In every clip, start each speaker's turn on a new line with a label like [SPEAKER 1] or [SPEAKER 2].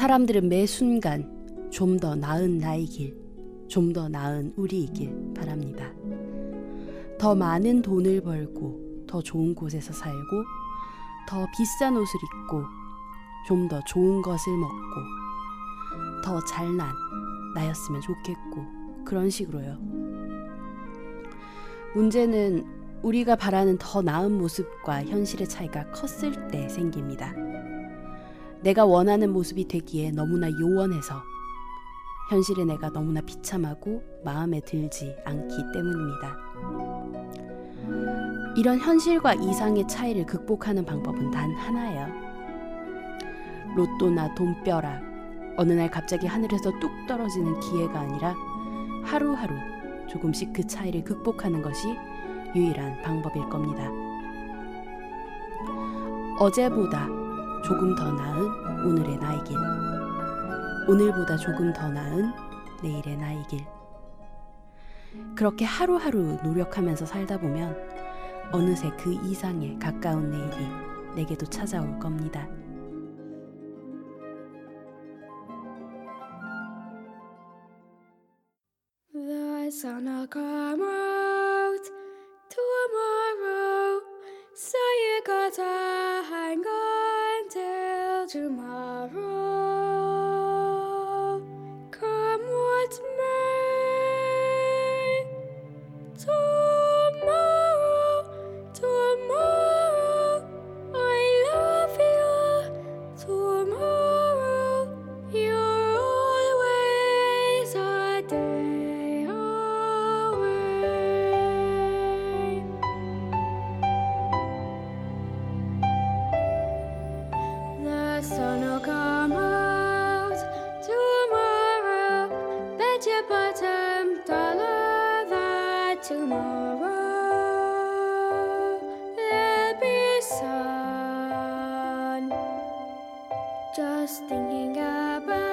[SPEAKER 1] 사람들은 매 순간 좀 더 나은 나이길, 좀 더 나은 우리이길 바랍니다. 더 많은 돈을 벌고, 더 좋은 곳에서 살고, 더 비싼 옷을 입고, 좀 더 좋은 것을 먹고, 더 잘난 나였으면 좋겠고, 그런 식으로요. 문제는 우리가 바라는 더 나은 모습과 현실의 차이가 컸을 때 생깁니다. 내가 원하는 모습이 되기에 너무나 요원해서 현실의 내가 너무나 비참하고 마음에 들지 않기 때문입니다. 이런 현실과 이상의 차이를 극복하는 방법은 단 하나예요. 로또나 돈벼락, 어느 날 갑자기 하늘에서 뚝 떨어지는 기회가 아니라 하루하루 조금씩 그 차이를 극복하는 것이 유일한 방법일 겁니다. 어제보다 조금 더 나은 오늘의 나이길. 오늘보다 조금 더 나은 내일의 나이길. 그렇게 하루하루 노력하면서 살다 보면 어느새 그 이상의 가까운 내일이 내게도 찾아올 겁니다.
[SPEAKER 2] Too much. Just thinking about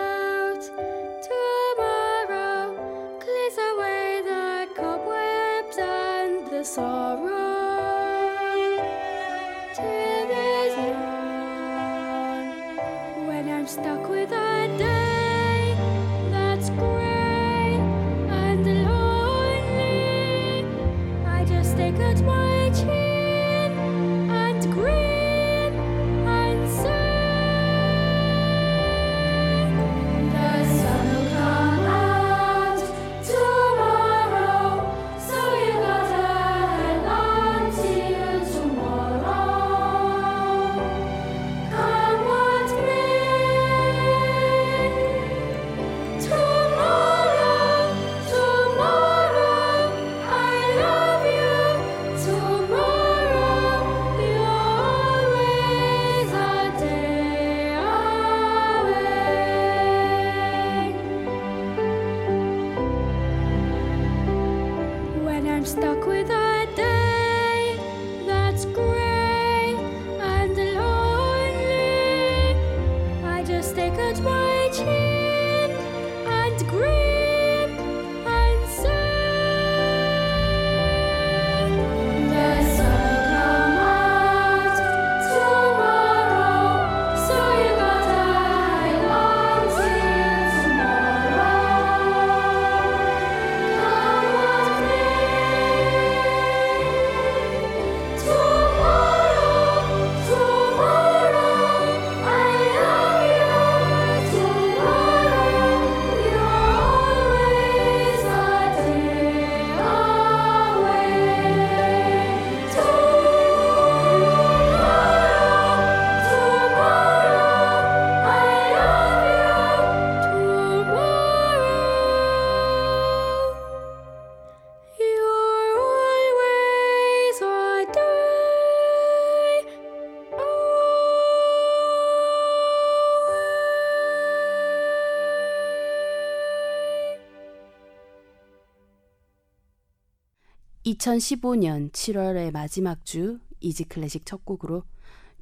[SPEAKER 1] 2015년 7월의 마지막 주 이지 클래식 첫 곡으로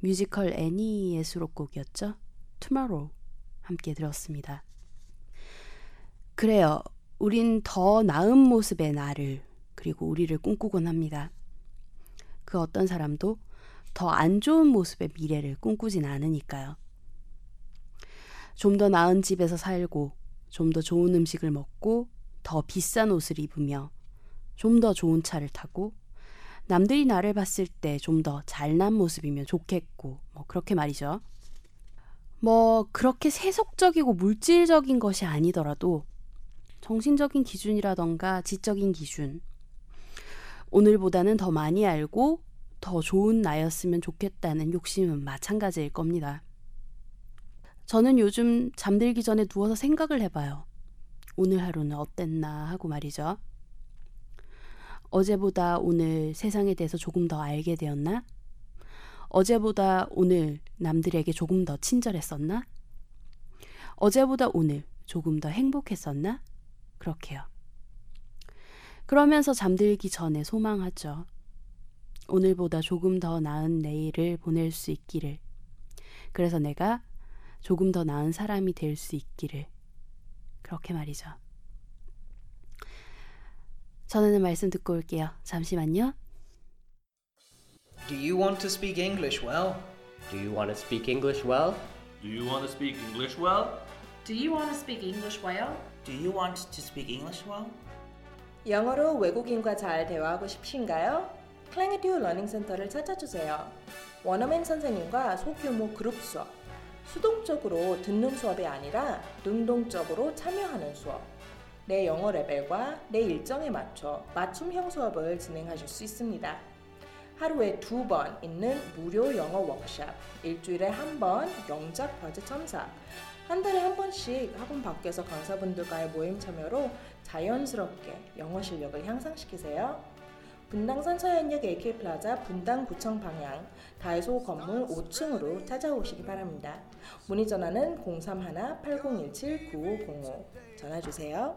[SPEAKER 1] 뮤지컬 애니의 수록곡이었죠. Tomorrow 함께 들었습니다. 그래요. 우린 더 나은 모습의 나를 그리고 우리를 꿈꾸곤 합니다. 그 어떤 사람도 더 안 좋은 모습의 미래를 꿈꾸진 않으니까요. 좀 더 나은 집에서 살고, 좀 더 좋은 음식을 먹고, 더 비싼 옷을 입으며, 좀 더 좋은 차를 타고, 남들이 나를 봤을 때 좀 더 잘난 모습이면 좋겠고, 뭐 그렇게 말이죠. 뭐 그렇게 세속적이고 물질적인 것이 아니더라도 정신적인 기준이라던가 지적인 기준, 오늘보다는 더 많이 알고 더 좋은 나였으면 좋겠다는 욕심은 마찬가지일 겁니다. 저는 요즘 잠들기 전에 누워서 생각을 해봐요. 오늘 하루는 어땠나 하고 말이죠. 어제보다 오늘 세상에 대해서 조금 더 알게 되었나? 어제보다 오늘 남들에게 조금 더 친절했었나? 어제보다 오늘 조금 더 행복했었나? 그렇게요. 그러면서 잠들기 전에 소망하죠. 오늘보다 조금 더 나은 내일을 보낼 수 있기를. 그래서 내가 조금 더 나은 사람이 될 수 있기를. 그렇게 말이죠. 전하는 말씀 듣고 올게요. 잠시만요.
[SPEAKER 3] Do you want to speak English well?
[SPEAKER 4] Do you want to speak English well?
[SPEAKER 5] Do you want to speak English well?
[SPEAKER 6] Do you want to speak English well?
[SPEAKER 7] Do you want to speak English well?
[SPEAKER 8] 영어로 외국인과 잘 대화하고 싶으신가요? 클랭에듀 러닝 센터를 찾아주세요. 원어민 선생님과 소규모 그룹 수업, 수동적으로 듣는 수업이 아니라 능동적으로 참여하는 수업, 내 영어 레벨과 내 일정에 맞춰 맞춤형 수업을 진행하실 수 있습니다. 하루에 두 번 있는 무료 영어 워크샵, 일주일에 한 번 영작 과제 첨삭, 한 달에 한 번씩 학원 밖에서 강사분들과의 모임 참여로 자연스럽게 영어 실력을 향상시키세요. 분당 선서연역 AK플라자 분당 구청 방향 다이소 건물 5층으로 찾아오시기 바랍니다. 문의 전화는 031-8017-9505 전화 주세요.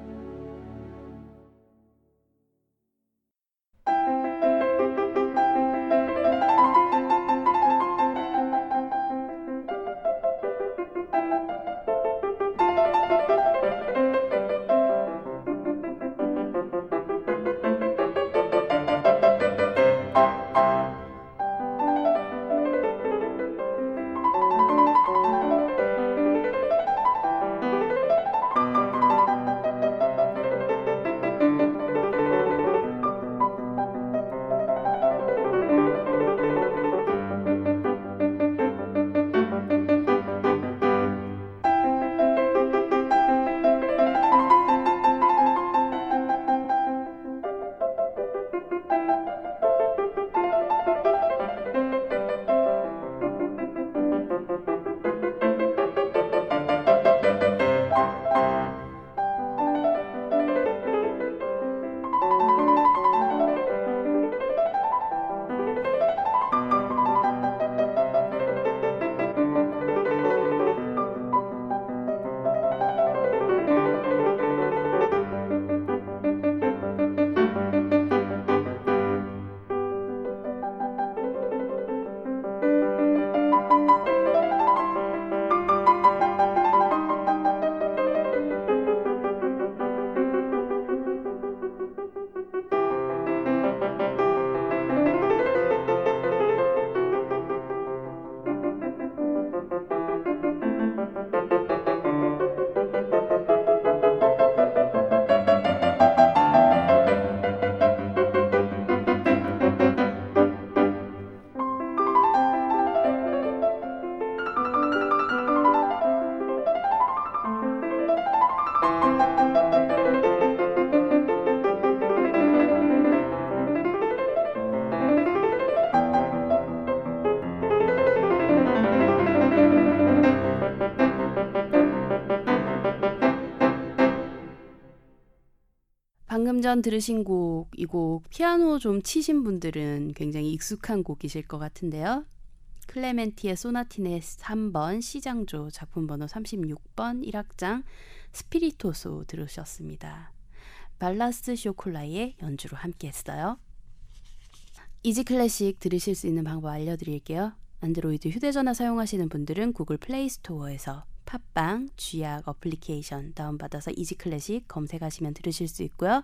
[SPEAKER 1] 전 들으신 곡, 이 곡 피아노 좀 치신 분들은 굉장히 익숙한 곡이실 것 같은데요. 클레멘티의 소나티네 3번 C장조 작품 번호 36번 1악장 Spiritoso 들으셨습니다. 발라스 쇼콜라이의 연주로 함께 했어요. 이지 클래식 들으실 수 있는 방법 알려드릴게요. 안드로이드 휴대전화 사용하시는 분들은 구글 플레이 스토어에서 팟빵, 쥐약 어플리케이션 다운받아서 이지 클래식 검색하시면 들으실 수 있고요.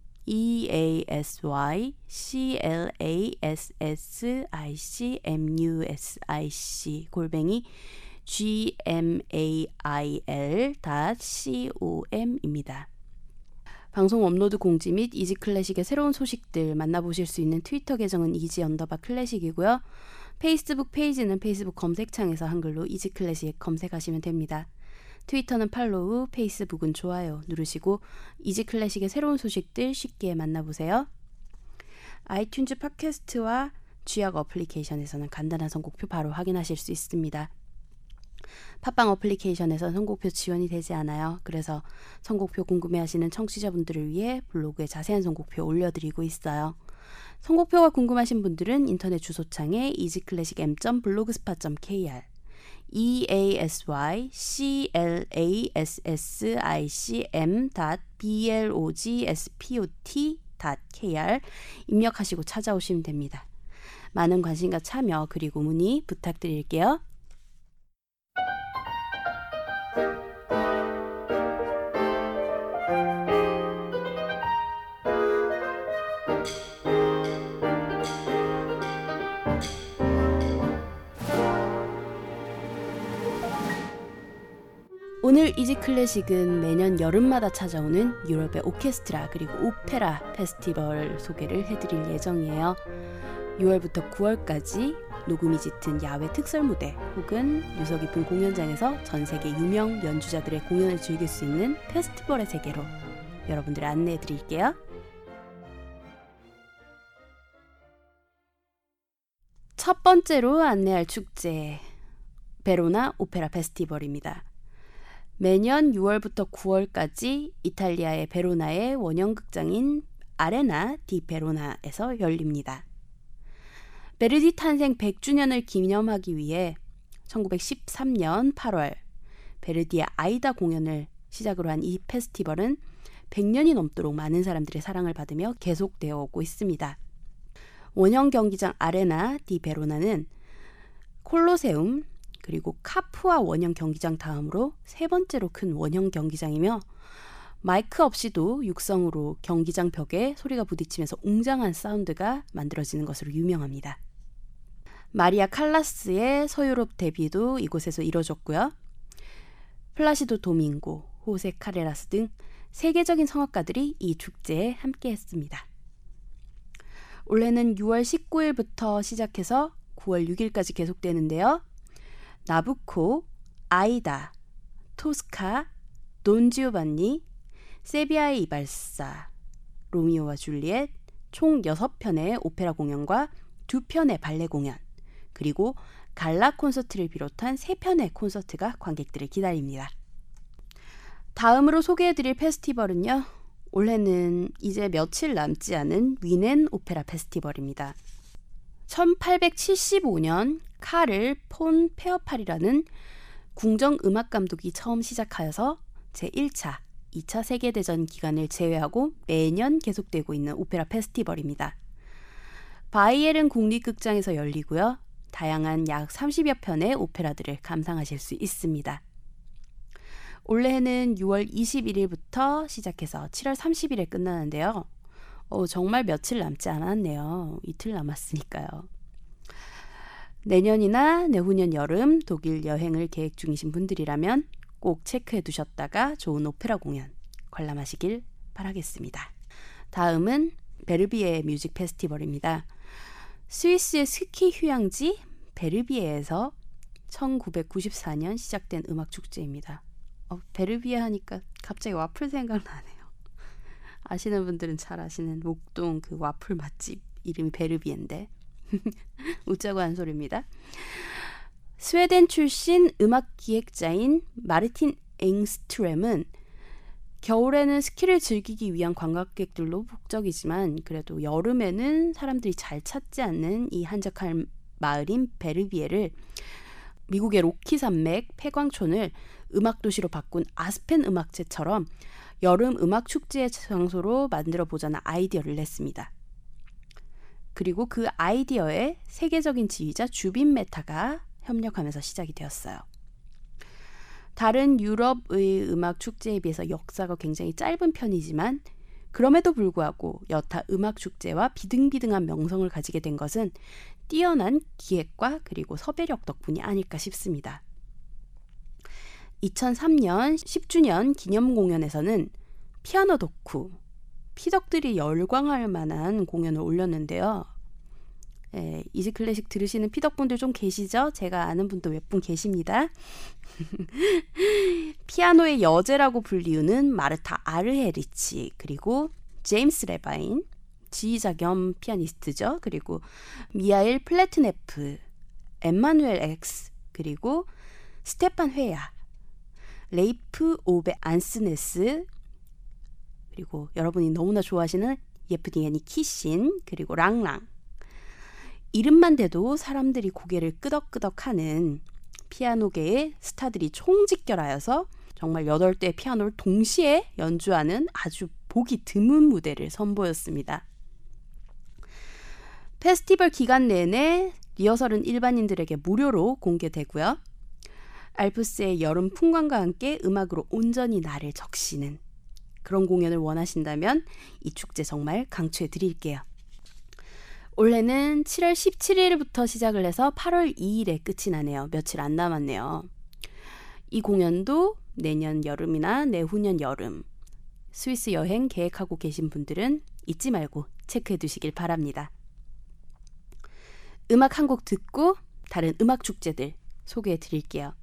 [SPEAKER 1] e a s y c l a s s i c m u s i c 골뱅이 g m a i l c o m입니다. 방송 업로드 공지 및 이지 클래식의 새로운 소식들 만나보실 수 있는 트위터 계정은 easy 언더바 classic이고요. 페이스북 페이지는 페이스북 검색창에서 한글로 이지 클래식 검색하시면 됩니다. 트위터는 팔로우, 페이스북은 좋아요 누르시고 이지 클래식의 새로운 소식들 쉽게 만나보세요. 아이튠즈 팟캐스트와 쥐약 어플리케이션에서는 간단한 선곡표 바로 확인하실 수 있습니다. 팟빵 어플리케이션에서 선곡표 지원이 되지 않아요. 그래서 선곡표 궁금해하시는 청취자분들을 위해 블로그에 자세한 선곡표 올려드리고 있어요. 선곡표가 궁금하신 분들은 인터넷 주소창에 easyclassicm.blogspot.kr e a s y c l a s s i c m b l o g s p o t kr 입력하시고 찾아오시면 됩니다. 많은 관심과 참여 그리고 문의 부탁드릴게요. 오늘 이지 클래식은 매년 여름마다 찾아오는 유럽의 오케스트라 그리고 오페라 페스티벌 소개를 해드릴 예정이에요. 6월부터 9월까지 녹음이 짙은 야외 특설 무대 혹은 유서 깊은 공연장에서 전 세계 유명 연주자들의 공연을 즐길 수 있는 페스티벌의 세계로 여러분들을 안내해 드릴게요. 첫 번째로 안내할 축제 베로나 오페라 페스티벌입니다. 매년 6월부터 9월까지 이탈리아의 베로나의 원형극장인 아레나 디 베로나에서 열립니다. 베르디 탄생 100주년을 기념하기 위해 1913년 8월 베르디의 아이다 공연을 시작으로 한 이 페스티벌은 100년이 넘도록 많은 사람들의 사랑을 받으며 계속되어 오고 있습니다. 원형 경기장 아레나 디 베로나는 콜로세움, 그리고 카푸아 원형 경기장 다음으로 세 번째로 큰 원형 경기장이며 마이크 없이도 육성으로 경기장 벽에 소리가 부딪히면서 웅장한 사운드가 만들어지는 것으로 유명합니다. 마리아 칼라스의 서유럽 데뷔도 이곳에서 이뤄졌고요. 플라시도 도밍고, 호세 카레라스 등 세계적인 성악가들이 이 축제에 함께했습니다. 올해는 6월 19일부터 시작해서 9월 6일까지 계속되는데요. 나부코, 아이다, 토스카, 돈지오반니, 세비야의 이발사, 로미오와 줄리엣 총 6편의 오페라 공연과 2편의 발레 공연, 그리고 갈라 콘서트를 비롯한 3편의 콘서트가 관객들을 기다립니다. 다음으로 소개해드릴 페스티벌은요. 올해는 이제 며칠 남지 않은 위넨 오페라 페스티벌입니다. 1875년 카를 폰 페어팔이라는 궁정 음악 감독이 처음 시작하여서 제1차, 2차 세계대전 기간을 제외하고 매년 계속되고 있는 오페라 페스티벌입니다. 바이에른 국립극장에서 열리고요. 다양한 약 30여 편의 오페라들을 감상하실 수 있습니다. 올해는 6월 21일부터 시작해서 7월 30일에 끝나는데요. 어, 정말 며칠 남지 않았네요. 이틀 남았으니까요. 내년이나 내후년 여름 독일 여행을 계획 중이신 분들이라면 꼭 체크해 두셨다가 좋은 오페라 공연 관람하시길 바라겠습니다. 다음은 베르비에 뮤직 페스티벌입니다. 스위스의 스키 휴양지 베르비에에서 1994년 시작된 음악 축제입니다. 어, 베르비에 하니까 갑자기 와플 생각나네요. 아시는 분들은 잘 아시는 목동 그 와플 맛집 이름이 베르비엔데 웃자고 한 소리입니다. 스웨덴 출신 음악 기획자인 마르틴 앵스트렘은 겨울에는 스키를 즐기기 위한 관광객들로 북적이지만 그래도 여름에는 사람들이 잘 찾지 않는 이 한적한 마을인 베르비에를 미국의 로키 산맥 폐광촌을 음악 도시로 바꾼 아스펜 음악제처럼 여름 음악 축제의 장소로 만들어 보자는 아이디어를 냈습니다. 그리고 그 아이디어에 세계적인 지휘자 주빈 메타가 협력하면서 시작이 되었어요. 다른 유럽의 음악 축제에 비해서 역사가 굉장히 짧은 편이지만 그럼에도 불구하고 여타 음악 축제와 비등비등한 명성을 가지게 된 것은 뛰어난 기획과 그리고 섭외력 덕분이 아닐까 싶습니다. 2003년 10주년 기념 공연에서는 피아노 덕후, 피덕들이 열광할 만한 공연을 올렸는데요. 예, 이지 클래식 들으시는 피덕분들 좀 계시죠? 제가 아는 분도 몇 분 계십니다. 피아노의 여제라고 불리우는 마르타 아르헤리치 그리고 제임스 레바인 지휘자 겸 피아니스트죠. 그리고 미하일 플래트네프, 엠마누엘 엑스 그리고 스테판 회야, 레이프 오베 안스네스 그리고 여러분이 너무나 좋아하시는 예프게니 키신 그리고 랑랑 이름만 대도 사람들이 고개를 끄덕끄덕하는 피아노계의 스타들이 총집결하여서 정말 8대의 피아노를 동시에 연주하는 아주 보기 드문 무대를 선보였습니다. 페스티벌 기간 내내 리허설은 일반인들에게 무료로 공개되고요. 알프스의 여름 풍광과 함께 음악으로 온전히 나를 적시는 그런 공연을 원하신다면 이 축제 정말 강추해 드릴게요. 올해는 7월 17일부터 시작을 해서 8월 2일에 끝이 나네요. 며칠 안 남았네요. 이 공연도 내년 여름이나 내후년 여름 스위스 여행 계획하고 계신 분들은 잊지 말고 체크해 두시길 바랍니다. 음악 한 곡 듣고 다른 음악 축제들 소개해 드릴게요.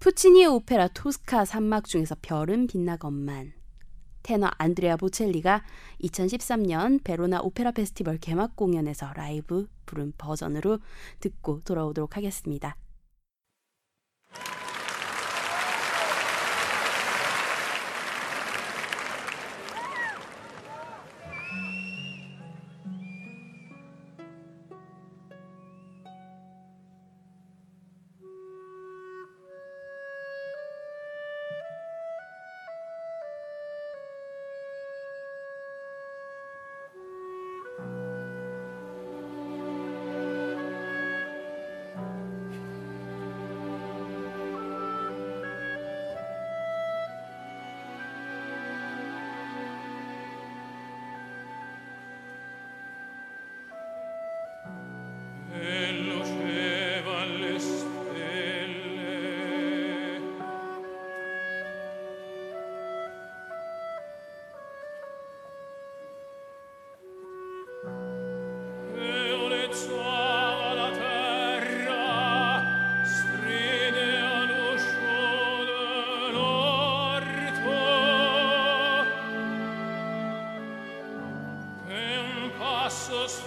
[SPEAKER 1] 푸치니의 오페라 토스카 산막 중에서 별은 빛나건만 테너 안드레아 보첼리가 2013년 베로나 오페라 페스티벌 개막 공연에서 라이브 부른 버전으로 듣고 돌아오도록 하겠습니다. pasos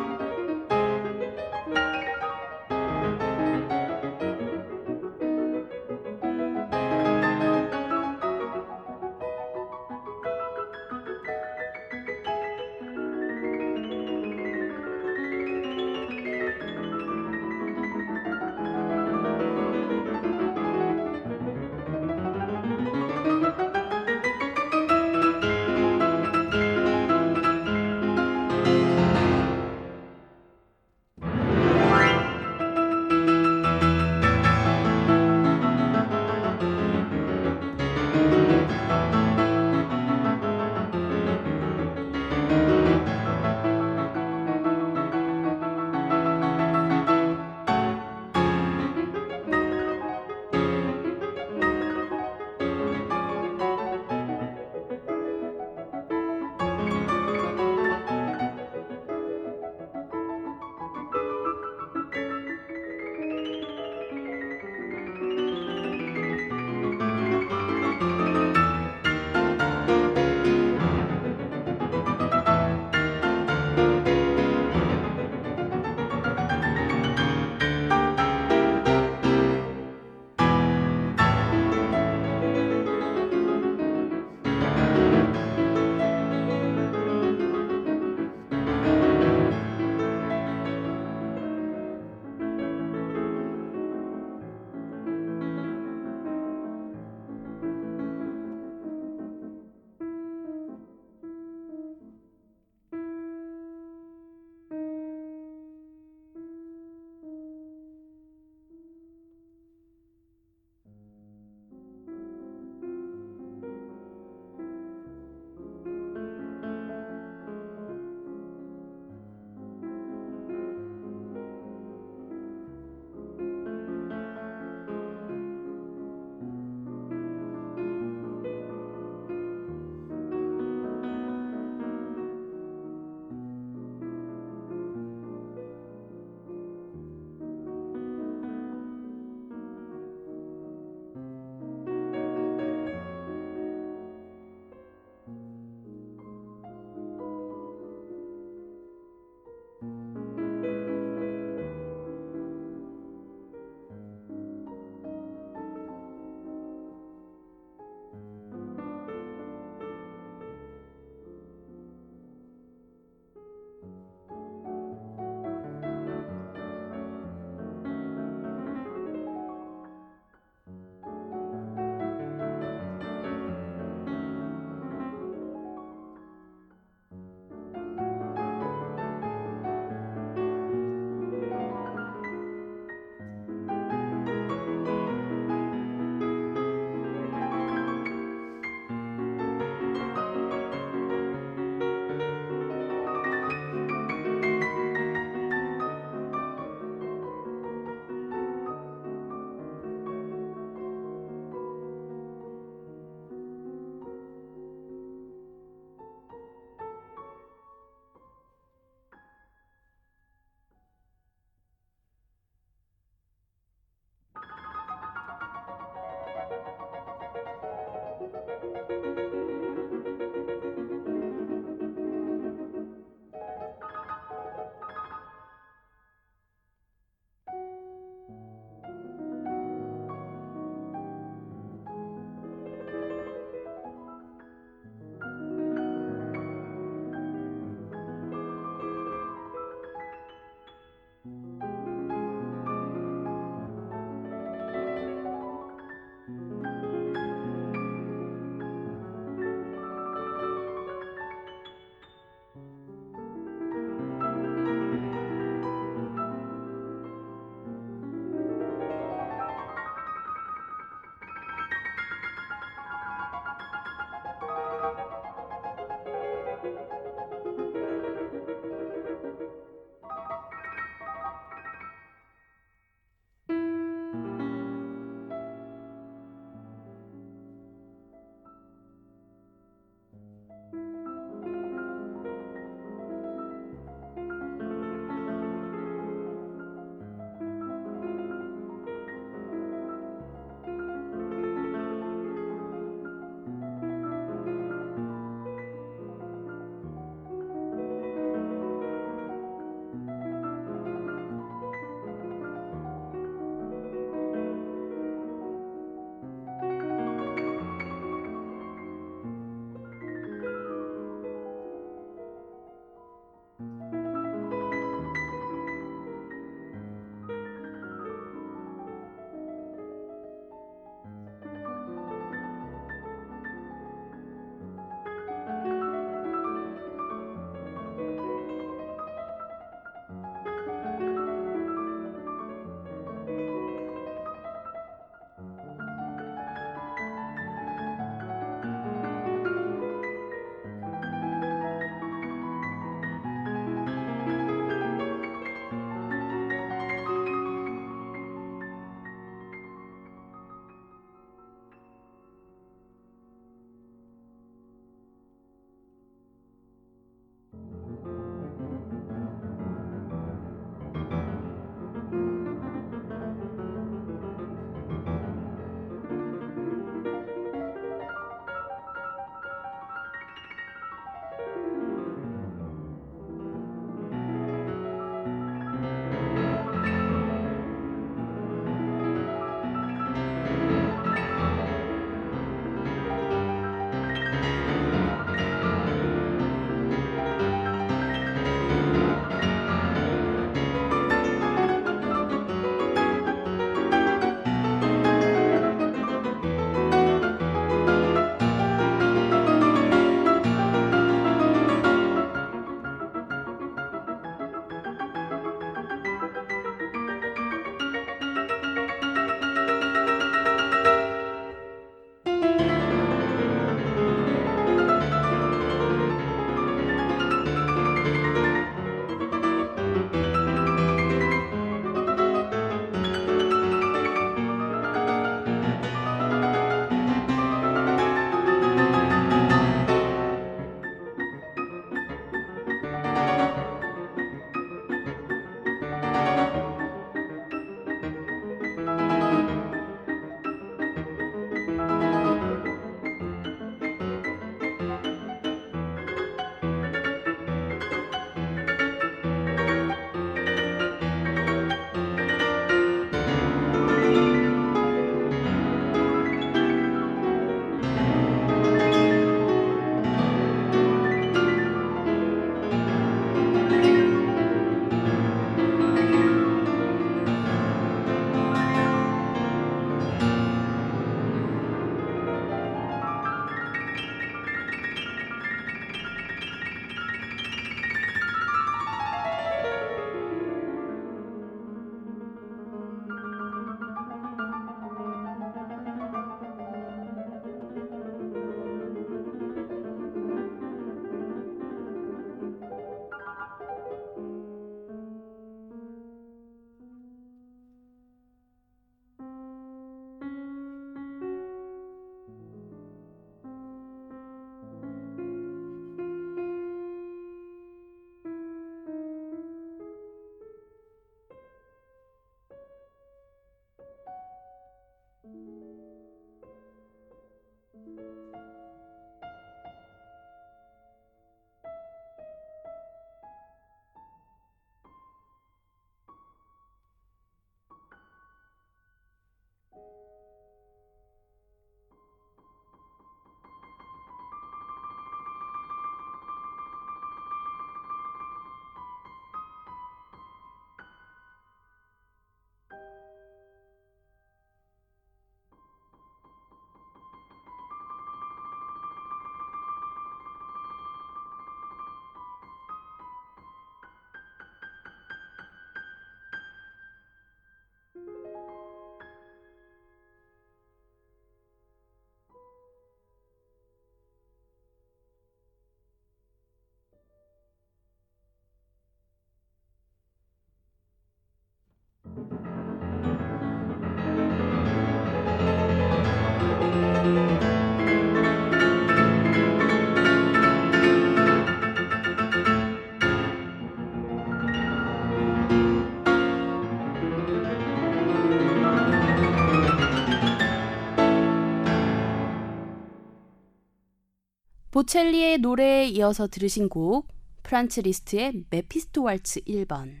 [SPEAKER 1] 보첼리의 노래에 이어서 들으신 곡 프란츠 리스트의 메피스토 왈츠 1번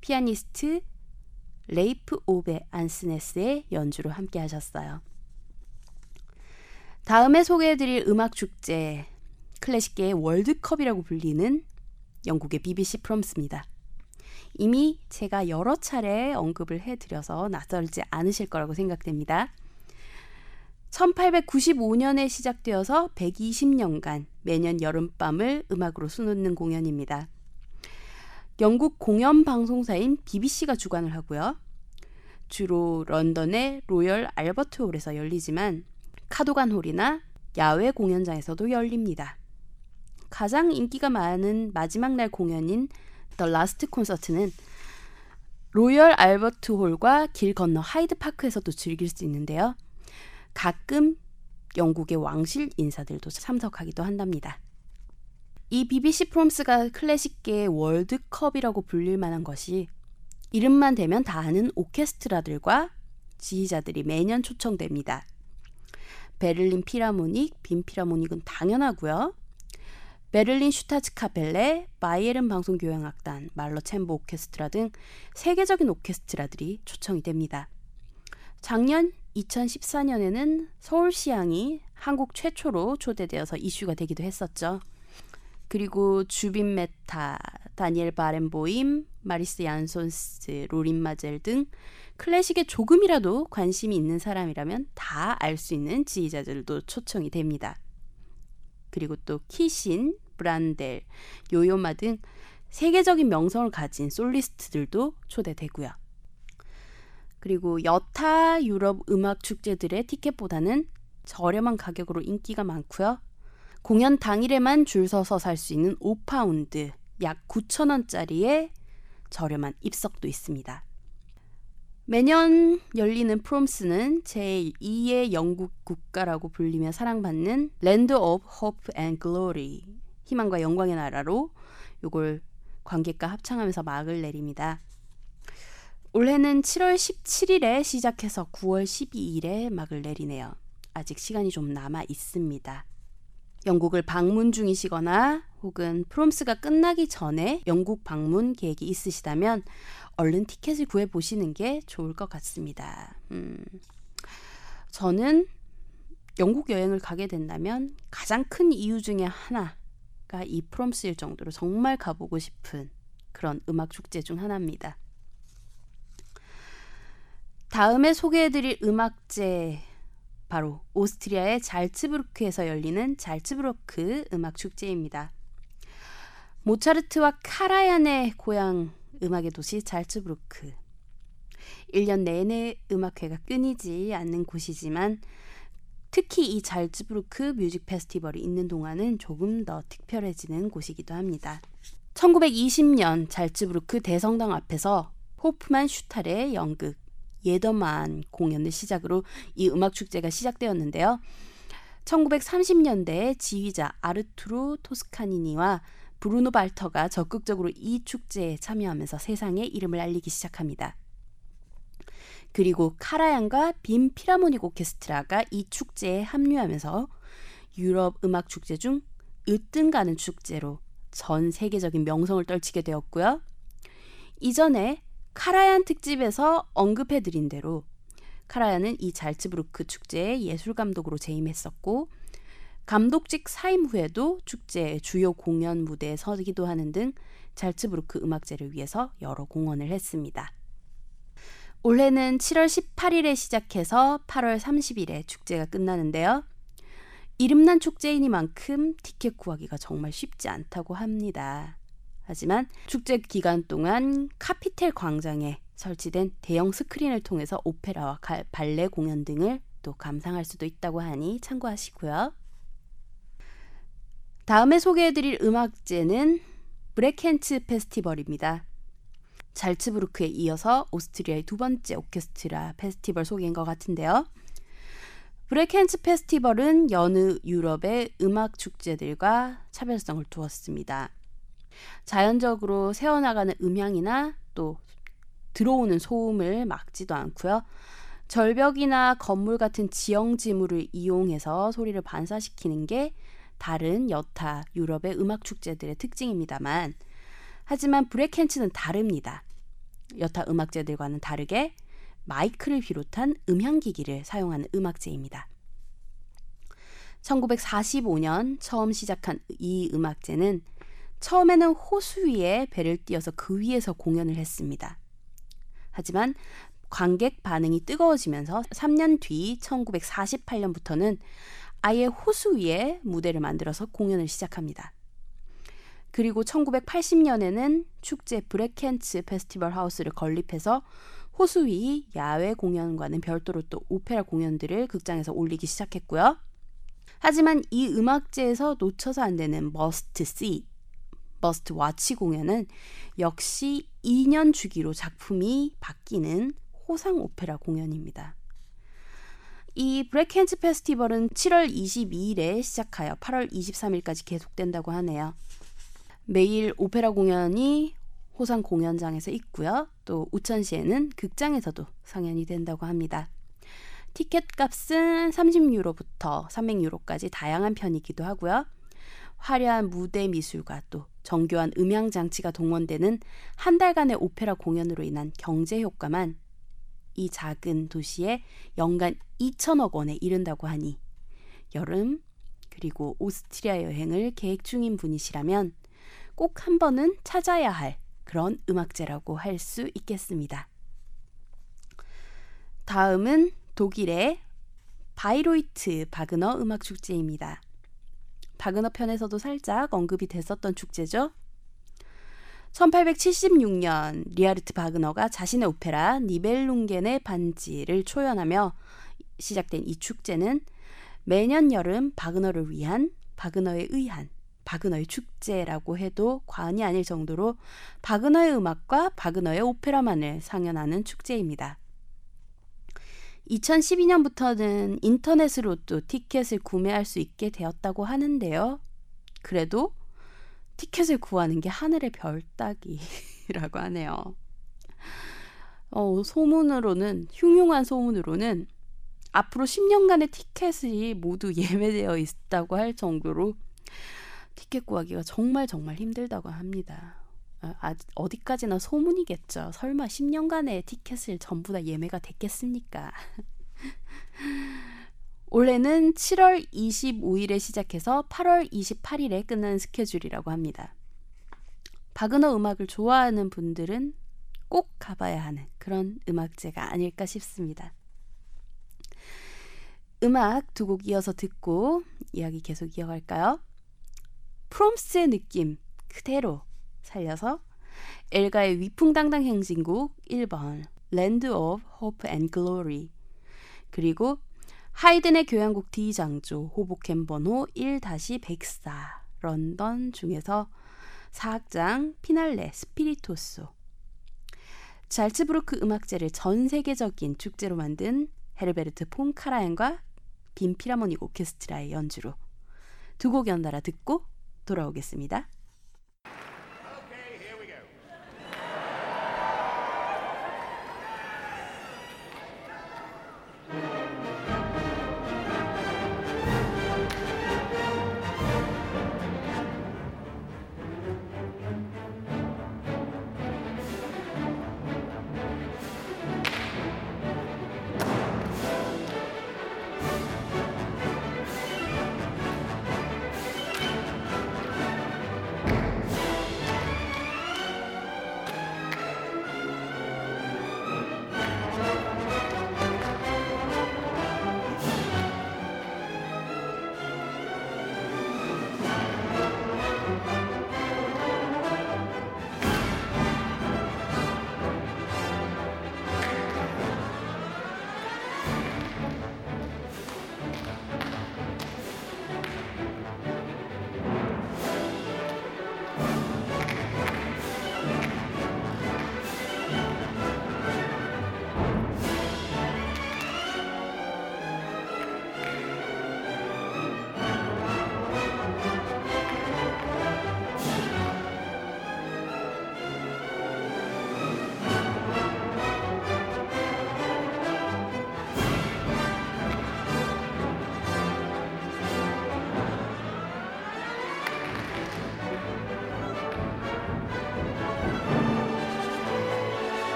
[SPEAKER 1] 피아니스트 레이프 오베 안스네스의 연주로 함께 하셨어요. 다음에 소개해드릴 음악 축제 클래식계의 월드컵이라고 불리는 영국의 BBC 프롬스입니다. 이미 제가 여러 차례 언급을 해드려서 낯설지 않으실 거라고 생각됩니다. 1895년에 시작되어서 120년간 매년 여름밤을 음악으로 수놓는 공연입니다. 영국 공영 방송사인 BBC가 주관을 하고요. 주로 런던의 로열 알버트 홀에서 열리지만 카도간 홀이나 야외 공연장에서도 열립니다. 가장 인기가 많은 마지막 날 공연인 The Last 콘서트는 로열 알버트 홀과 길 건너 하이드 파크에서도 즐길 수 있는데요. 가끔 영국의 왕실 인사들도 참석하기도 한답니다. 이 BBC 프롬스가 클래식계의 월드컵이라고 불릴 만한 것이 이름만 대면 다 아는 오케스트라들과 지휘자들이 매년 초청됩니다. 베를린 필하모닉, 빈 필하모닉은 당연하고요. 베를린 슈타츠카펠레, 바이에른 방송교향악단, 말러 챔버 오케스트라 등 세계적인 오케스트라들이 초청이 됩니다. 작년 2014년에는 서울시향이 한국 최초로 초대되어서 이슈가 되기도 했었죠. 그리고 주빈 메타, 다니엘 바렌보임, 마리스 얀손스, 로린 마젤 등 클래식에 조금이라도 관심이 있는 사람이라면 다 알 수 있는 지휘자들도 초청이 됩니다. 그리고 또 키신, 브란델, 요요마 등 세계적인 명성을 가진 솔리스트들도 초대되고요. 그리고 여타 유럽 음악 축제들의 티켓보다는 저렴한 가격으로 인기가 많고요. 공연 당일에만 줄 서서 살 수 있는 5파운드, 약 9,000원짜리의 저렴한 입석도 있습니다. 매년 열리는 프롬스는 제2의 영국 국가라고 불리며 사랑받는 Land of Hope and Glory, 희망과 영광의 나라로 요걸 관객과 합창하면서 막을 내립니다. 올해는 7월 17일에 시작해서 9월 12일에 막을 내리네요. 아직 시간이 좀 남아 있습니다. 영국을 방문 중이시거나 혹은 프롬스가 끝나기 전에 영국 방문 계획이 있으시다면 얼른 티켓을 구해 보시는 게 좋을 것 같습니다. 음, 저는 영국 여행을 가게 된다면 가장 큰 이유 중에 하나가 이 프롬스일 정도로 정말 가보고 싶은 그런 음악 축제 중 하나입니다. 다음에 소개해드릴 음악제 바로 오스트리아의 잘츠부르크에서 열리는 잘츠부르크 음악 축제입니다. 모차르트와 카라얀의 고향 음악의 도시 잘츠부르크. 1년 내내 음악회가 끊이지 않는 곳이지만 특히 이 잘츠부르크 뮤직 페스티벌이 있는 동안은 조금 더 특별해지는 곳이기도 합니다. 1920년 잘츠부르크 대성당 앞에서 호프만 슈탈의 연극 예더만 공연을 시작으로 이 음악 축제가 시작되었는데요. 1930년대에 지휘자 아르투르 토스카니니와 브루노 발터가 적극적으로 이 축제에 참여하면서 세상에 이름을 알리기 시작합니다. 그리고 카라얀과 빈 피라모닉 오케스트라가 이 축제에 합류하면서 유럽 음악 축제 중 으뜸가는 축제로 전 세계적인 명성을 떨치게 되었고요. 이전에 카라얀 특집에서 언급해드린 대로 카라얀은 이 잘츠부르크 축제의 예술 감독으로 재임했었고 감독직 사임 후에도 축제의 주요 공연 무대에 서기도 하는 등 잘츠부르크 음악제를 위해서 여러 공헌을 했습니다. 올해는 7월 18일에 시작해서 8월 30일에 축제가 끝나는데요. 이름난 축제이니만큼 티켓 구하기가 정말 쉽지 않다고 합니다. 하지만 축제 기간 동안 카피텔 광장에 설치된 대형 스크린을 통해서 오페라와 발레 공연 등을 또 감상할 수도 있다고 하니 참고하시고요. 다음에 소개해드릴 음악제는 브레켄츠 페스티벌입니다. 잘츠부르크에 이어서 오스트리아의 두 번째 오케스트라 페스티벌 소개인 것 같은데요. 브레켄츠 페스티벌은 여느 유럽의 음악 축제들과 차별성을 두었습니다. 자연적으로 새어나가는 음향이나 또 들어오는 소음을 막지도 않고요. 절벽이나 건물 같은 지형 지물을 이용해서 소리를 반사시키는 게 다른 여타 유럽의 음악 축제들의 특징입니다만 하지만 브레켄츠는 다릅니다. 여타 음악제들과는 다르게 마이크를 비롯한 음향기기를 사용하는 음악제입니다. 1945년 처음 시작한 이 음악제는 처음에는 호수 위에 배를 띄어서 그 위에서 공연을 했습니다. 하지만 관객 반응이 뜨거워지면서 3년 뒤 1948년부터는 아예 호수 위에 무대를 만들어서 공연을 시작합니다. 그리고 1980년에는 축제 브레켄츠 페스티벌 하우스를 건립해서 호수 위 야외 공연과는 별도로 또 오페라 공연들을 극장에서 올리기 시작했고요. 하지만 이 음악제에서 놓쳐서 안 되는 must see, must watch 공연은 역시 2년 주기로 작품이 바뀌는 호상 오페라 공연입니다. 이 브레겐츠 페스티벌은 7월 22일에 시작하여 8월 23일까지 계속된다고 하네요. 매일 오페라 공연이 호상 공연장에서 있고요. 또 우천시에는 극장에서도 상연이 된다고 합니다. 티켓 값은 30유로부터 300유로까지 다양한 편이기도 하고요. 화려한 무대 미술과 또 정교한 음향 장치가 동원되는 한 달간의 오페라 공연으로 인한 경제 효과만 이 작은 도시에 연간 2천억 원에 이른다고 하니 여름 그리고 오스트리아 여행을 계획 중인 분이시라면 꼭 한 번은 찾아야 할 그런 음악제라고 할 수 있겠습니다. 다음은 독일의 바이로이트 바그너 음악 축제입니다. 바그너 편에서도 살짝 언급이 됐었던 축제죠. 1876년 리하르트 바그너가 자신의 오페라 니벨룽겐의 반지를 초연하며 시작된 이 축제는 매년 여름 바그너를 위한 바그너에 의한 바그너의 축제라고 해도 과언이 아닐 정도로 바그너의 음악과 바그너의 오페라만을 상연하는 축제입니다. 2012년부터는 인터넷으로 또 티켓을 구매할 수 있게 되었다고 하는데요. 그래도 티켓을 구하는 게 하늘의 별 따기라고 하네요. 어, 소문으로는 흉흉한 소문으로는 앞으로 10년간의 티켓이 모두 예매되어 있다고 할 정도로 티켓 구하기가 정말 정말 힘들다고 합니다. 아, 어디까지나 소문이겠죠. 설마 10년간의 티켓을 전부 다 예매가 됐겠습니까? 올해는 7월 25일에 시작해서 8월 28일에 끝나는 스케줄이라고 합니다. 바그너 음악을 좋아하는 분들은 꼭 가봐야 하는 그런 음악제가 아닐까 싶습니다. 음악 두 곡 이어서 듣고 이야기 계속 이어갈까요? 프롬스의 느낌 그대로 살려서 엘가의 위풍당당 행진곡 1번 Land of Hope and Glory 그리고 하이든의 교향곡 D장조 호보캠 번호 1-104 런던 중에서 사악장 피날레 스피리토소 잘츠부르크 음악제를 전 세계적인 축제로 만든 헤르베르트 폰 카라얀과 빈 피라모닉 오케스트라의 연주로 두 곡 연달아 듣고 돌아오겠습니다.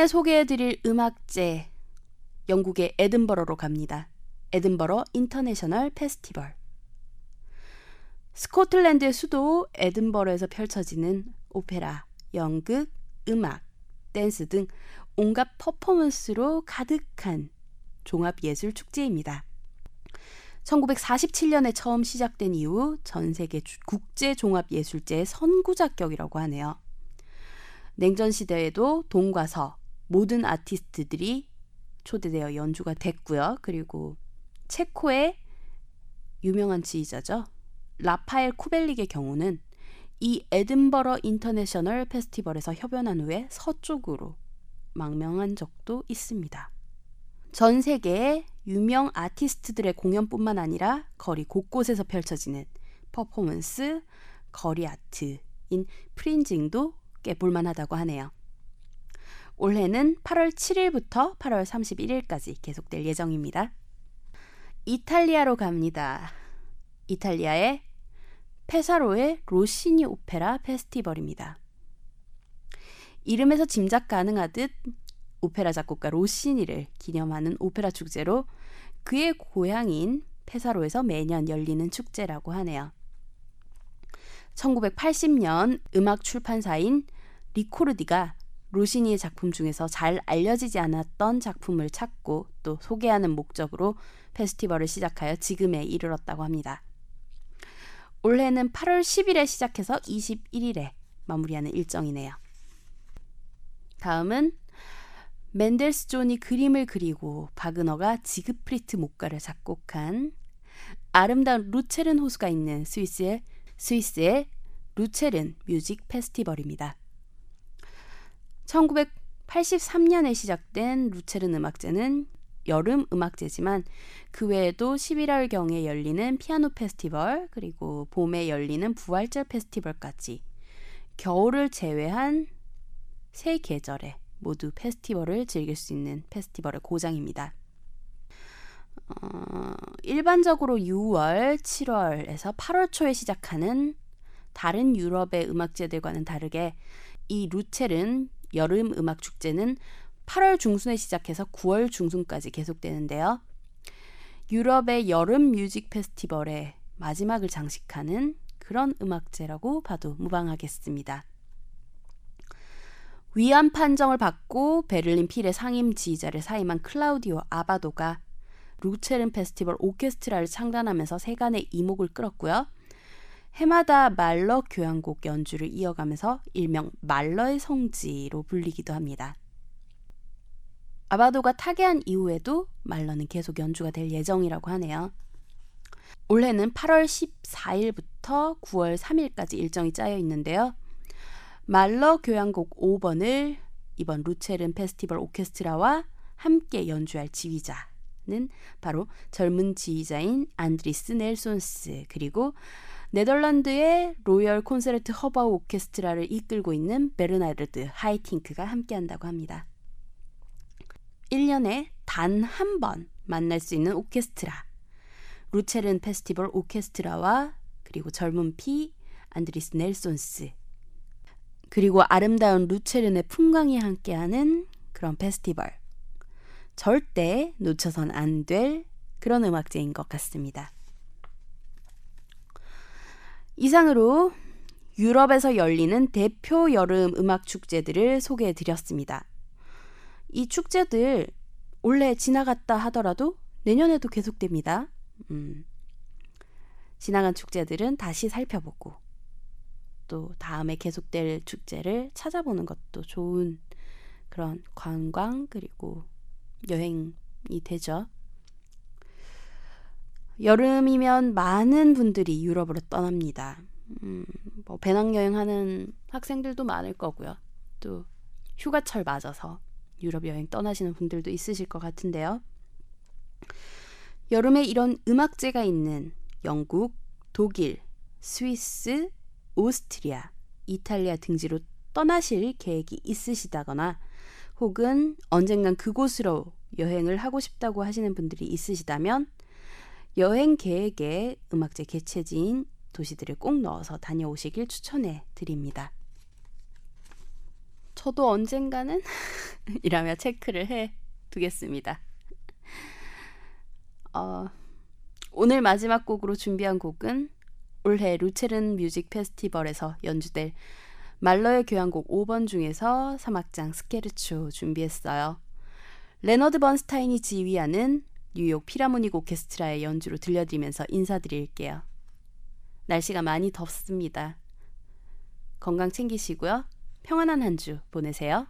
[SPEAKER 1] 다음에 소개해드릴 음악제 영국의 에든버러로 갑니다. 에든버러 인터내셔널 페스티벌. 스코틀랜드의 수도 에든버러에서 펼쳐지는 오페라, 연극, 음악, 댄스 등 온갖 퍼포먼스로 가득한 종합예술 축제입니다. 1947년에 처음 시작된 이후 전 세계 국제 종합예술제의 선구자격이라고 하네요. 냉전 시대에도 동과 서 모든 아티스트들이 초대되어 연주가 됐고요. 그리고 체코의 유명한 지휘자죠. 라파엘 쿠벨릭의 경우는 이 에든버러 인터내셔널 페스티벌에서 협연한 후에 서쪽으로 망명한 적도 있습니다. 전 세계의 유명 아티스트들의 공연뿐만 아니라 거리 곳곳에서 펼쳐지는 퍼포먼스, 거리 아트인 프린징도 꽤 볼만하다고 하네요. 올해는 8월 7일부터 8월 31일까지 계속될 예정입니다. 이탈리아로 갑니다. 이탈리아의 페사로의 로시니 오페라 페스티벌입니다. 이름에서 짐작 가능하듯 오페라 작곡가 로시니를 기념하는 오페라 축제로 그의 고향인 페사로에서 매년 열리는 축제라고 하네요. 1980년 음악 출판사인 리코르디가 로시니의 작품 중에서 잘 알려지지 않았던 작품을 찾고 또 소개하는 목적으로 페스티벌을 시작하여 지금에 이르렀다고 합니다. 올해는 8월 10일에 시작해서 21일에 마무리하는 일정이네요. 다음은 멘델스존이 그림을 그리고 바그너가 지그프리트 목가를 작곡한 아름다운 루체른 호수가 있는 스위스의 스위스의 루체른 뮤직 페스티벌입니다. 1983년에 시작된 루체른 음악제는 여름 음악제지만 그 외에도 11월경에 열리는 피아노 페스티벌 그리고 봄에 열리는 부활절 페스티벌까지 겨울을 제외한 세 계절에 모두 페스티벌을 즐길 수 있는 페스티벌의 고장입니다. 어, 일반적으로 6월, 7월에서 8월 초에 시작하는 다른 유럽의 음악제들과는 다르게 이 루첼은 여름 음악 축제는 8월 중순에 시작해서 9월 중순까지 계속되는데요. 유럽의 여름 뮤직 페스티벌의 마지막을 장식하는 그런 음악제라고 봐도 무방하겠습니다. 위안 판정을 받고 베를린 필의 상임 지휘자를 사임한 클라우디오 아바도가 루체른 페스티벌 오케스트라를 창단하면서 세간의 이목을 끌었고요. 해마다 말러 교향곡 연주를 이어가면서 일명 말러의 성지로 불리기도 합니다. 아바도가 타계한 이후에도 말러는 계속 연주가 될 예정이라고 하네요. 올해는 8월 14일부터 9월 3일까지 일정이 짜여 있는데요. 말러 교향곡 5번을 이번 루체른 페스티벌 오케스트라와 함께 연주할 지휘자는 바로 젊은 지휘자인 안드리스 넬손스 그리고 네덜란드의 로열 콘세르트헤바우 오케스트라를 이끌고 있는 베르나르드 하이팅크가 함께한다고 합니다. 1년에 단 한 번 만날 수 있는 오케스트라 루체른 페스티벌 오케스트라와 그리고 젊은 피 안드리스 넬손스 그리고 아름다운 루체른의 풍광이 함께하는 그런 페스티벌. 절대 놓쳐선 안 될 그런 음악제인 것 같습니다. 이상으로 유럽에서 열리는 대표 여름 음악 축제들을 소개해 드렸습니다. 이 축제들 올해 지나갔다 하더라도 내년에도 계속됩니다. 음, 지나간 축제들은 다시 살펴보고 또 다음에 계속될 축제를 찾아보는 것도 좋은 그런 관광 그리고 여행이 되죠. 여름이면 많은 분들이 유럽으로 떠납니다. 음, 뭐 배낭여행 하는 학생들도 많을 거고요. 또 휴가철 맞아서 유럽 여행 떠나시는 분들도 있으실 것 같은데요. 여름에 이런 음악제가 있는 영국, 독일, 스위스, 오스트리아, 이탈리아 등지로 떠나실 계획이 있으시다거나 혹은 언젠간 그곳으로 여행을 하고 싶다고 하시는 분들이 있으시다면 여행 계획에 음악제 개최지인 도시들을 꼭 넣어서 다녀오시길 추천해 드립니다. 저도 언젠가는 이라며 체크를 해 두겠습니다. 어, 오늘 마지막 곡으로 준비한 곡은 올해 루체른 뮤직 페스티벌에서 연주될 말러의 교향곡 5번 중에서 3악장 스케르초 준비했어요. 레너드 번스타인이 지휘하는 뉴욕 필하모닉 오케스트라의 연주로 들려드리면서 인사드릴게요. 날씨가 많이 덥습니다. 건강 챙기시고요. 평안한 한 주 보내세요.